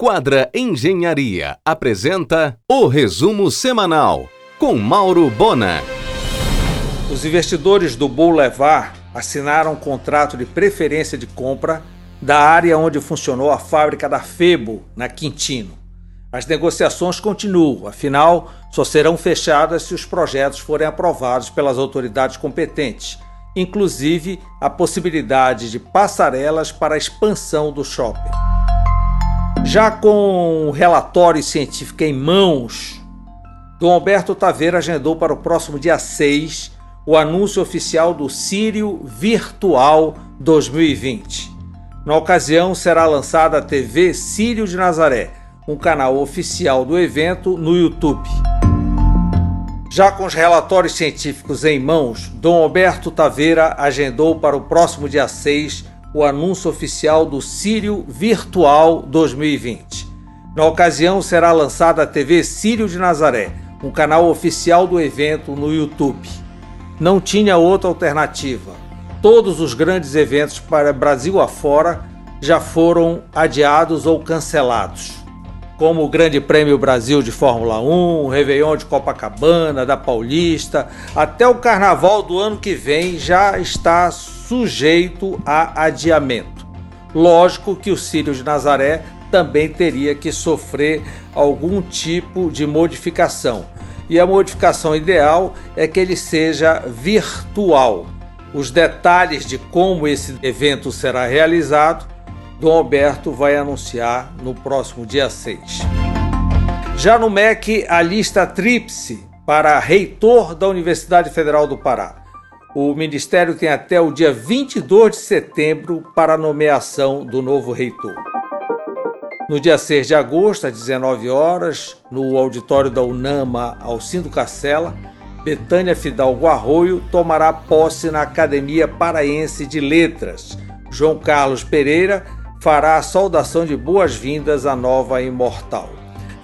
Quadra Engenharia apresenta o resumo semanal com Mauro Bona. Os investidores do Boulevard assinaram um contrato de preferência de compra da área onde funcionou a fábrica da Febo, na Quintino. As negociações continuam, afinal, só serão fechadas se os projetos forem aprovados pelas autoridades competentes, inclusive a possibilidade de passarelas para a expansão do shopping. Já com o relatório científico em mãos, Dom Alberto Taveira agendou para o próximo dia 6 o anúncio oficial do Sírio Virtual 2020. Na ocasião, será lançada a TV Sírio de Nazaré, um canal oficial do evento no YouTube. Já com os relatórios científicos em mãos, Dom Alberto Taveira agendou para o próximo dia 6 o anúncio oficial do Sírio Virtual 2020. Na ocasião, será lançada a TV Sírio de Nazaré, um canal oficial do evento no YouTube. Não tinha outra alternativa. Todos os grandes eventos para Brasil afora já foram adiados ou cancelados como o Grande Prêmio Brasil de Fórmula 1, o Réveillon de Copacabana, da Paulista, até o Carnaval do ano que vem já está sujeito a adiamento. Lógico que o Círio de Nazaré também teria que sofrer algum tipo de modificação. E a modificação ideal é que ele seja virtual. Os detalhes de como esse evento será realizado Dom Alberto vai anunciar no próximo dia 6. Já no MEC, a lista tríplice para reitor da Universidade Federal do Pará. O Ministério tem até o dia 22 de setembro para a nomeação do novo reitor. No dia 6 de agosto, às 19 horas, no auditório da UNAMA Alcindo Cacela, Betânia Fidalgo Arroio tomará posse na Academia Paraense de Letras. João Carlos Pereira fará a saudação de boas-vindas à nova imortal.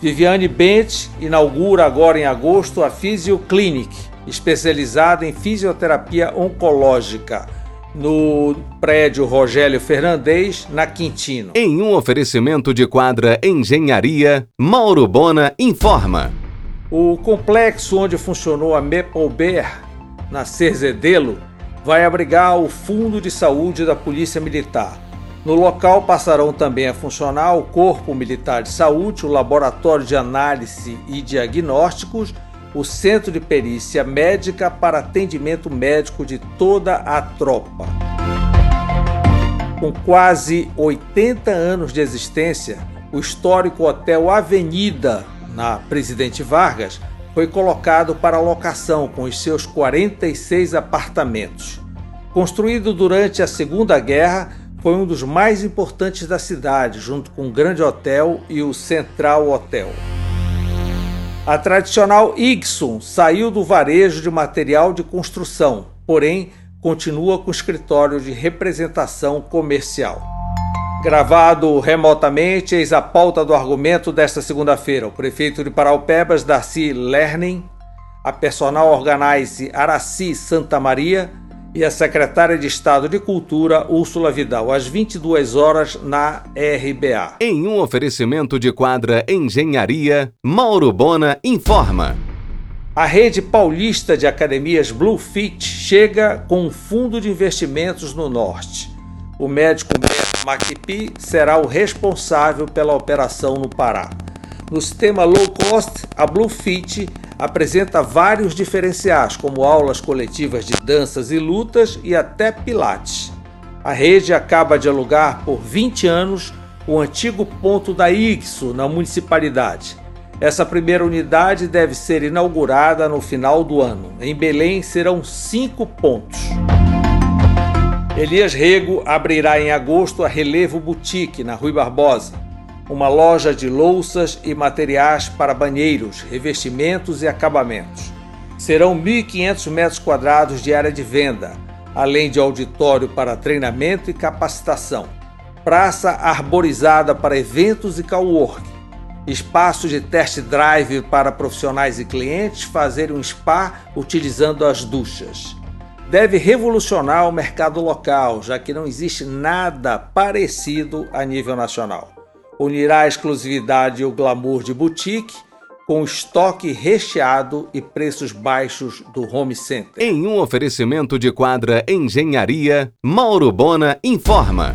Viviane Bent inaugura agora em agosto a Physio Clinic, especializada em fisioterapia oncológica, no prédio Rogério Fernandes, na Quintino. Em um oferecimento de quadra Engenharia, Mauro Bona informa. O complexo onde funcionou a Mepolber, na Cerzedelo, vai abrigar o Fundo de Saúde da Polícia Militar no local passarão também a funcionar o Corpo Militar de Saúde, o Laboratório de Análise e Diagnósticos, o Centro de Perícia Médica para atendimento médico de toda a tropa. Com quase 80 anos de existência, o histórico Hotel Avenida, na Presidente Vargas, foi colocado para locação com os seus 46 apartamentos. Construído durante a Segunda Guerra, foi um dos mais importantes da cidade, junto com o Grande Hotel e o Central Hotel. A tradicional Ixon saiu do varejo de material de construção, porém continua com escritório de representação comercial. Gravado remotamente, eis a pauta do argumento desta segunda-feira. O prefeito de Paraupebas, Darcy Lerning, a personal organize Araci Santa Maria, e a secretária de Estado de Cultura, Úrsula Vidal, às 22 horas na RBA. Em um oferecimento de quadra Engenharia, Mauro Bona informa. A rede paulista de academias Bluefit chega com um fundo de investimentos no norte. O médico Maquipi será o responsável pela operação no Pará. No sistema low cost, a Bluefit apresenta vários diferenciais, como aulas coletivas de danças e lutas e até pilates. A rede acaba de alugar por 20 anos o antigo ponto da IGSO na municipalidade. Essa primeira unidade deve ser inaugurada no final do ano. Em Belém serão cinco pontos. Elias Rego abrirá em agosto a Relevo Boutique, na Rui Barbosa uma loja de louças e materiais para banheiros, revestimentos e acabamentos. Serão 1.500 metros quadrados de área de venda, além de auditório para treinamento e capacitação, praça arborizada para eventos e cowork, espaço de test drive para profissionais e clientes fazerem um spa utilizando as duchas. Deve revolucionar o mercado local, já que não existe nada parecido a nível nacional. Unirá a exclusividade e o glamour de boutique com estoque recheado e preços baixos do Home Center. Em um oferecimento de quadra Engenharia, Mauro Bona informa.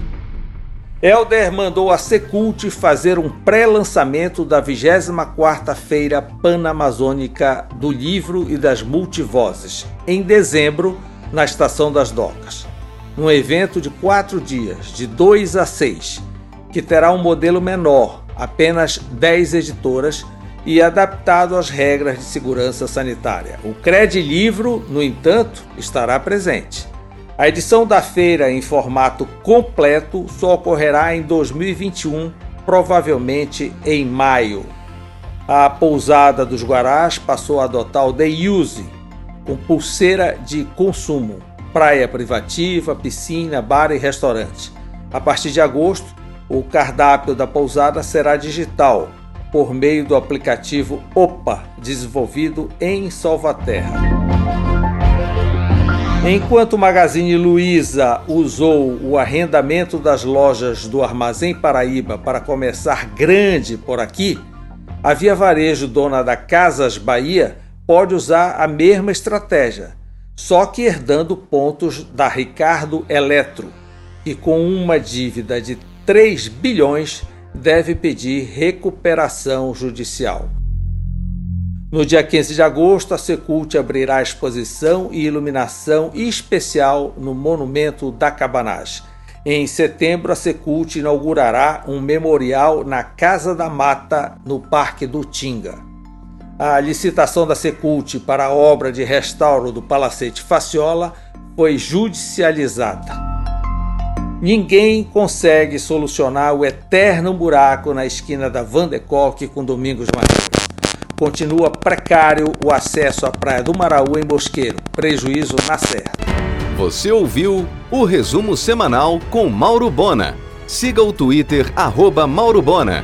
Elder mandou a Secult fazer um pré-lançamento da 24ª Feira Panamazônica do Livro e das Multivozes, em dezembro, na Estação das Docas. Um evento de quatro dias, de 2 a 6, que terá um modelo menor, apenas 10 editoras, e adaptado às regras de segurança sanitária. O Cred Livro, no entanto, estará presente. A edição da feira em formato completo só ocorrerá em 2021, provavelmente em maio. A pousada dos Guarás passou a adotar o Day Use, com pulseira de consumo, praia privativa, piscina, bar e restaurante. A partir de agosto, o cardápio da pousada será digital, por meio do aplicativo OPA, desenvolvido em Salvaterra. Enquanto o Magazine Luiza usou o arrendamento das lojas do Armazém Paraíba para começar grande por aqui, a Via Varejo, dona da Casas Bahia, pode usar a mesma estratégia, só que herdando pontos da Ricardo Eletro, e com uma dívida de 3 bilhões deve pedir recuperação judicial. No dia 15 de agosto, a Secult abrirá exposição e iluminação especial no Monumento da Cabanagem. Em setembro, a Secult inaugurará um memorial na Casa da Mata, no Parque do Tinga. A licitação da Secult para a obra de restauro do Palacete Faciola foi judicializada. Ninguém consegue solucionar o eterno buraco na esquina da Van de Kock com Domingos Martins continua precário o acesso à Praia do Maraú em Bosqueiro, prejuízo na Serra. Você ouviu o resumo semanal com Mauro Bona. Siga o Twitter, arroba Mauro Bona.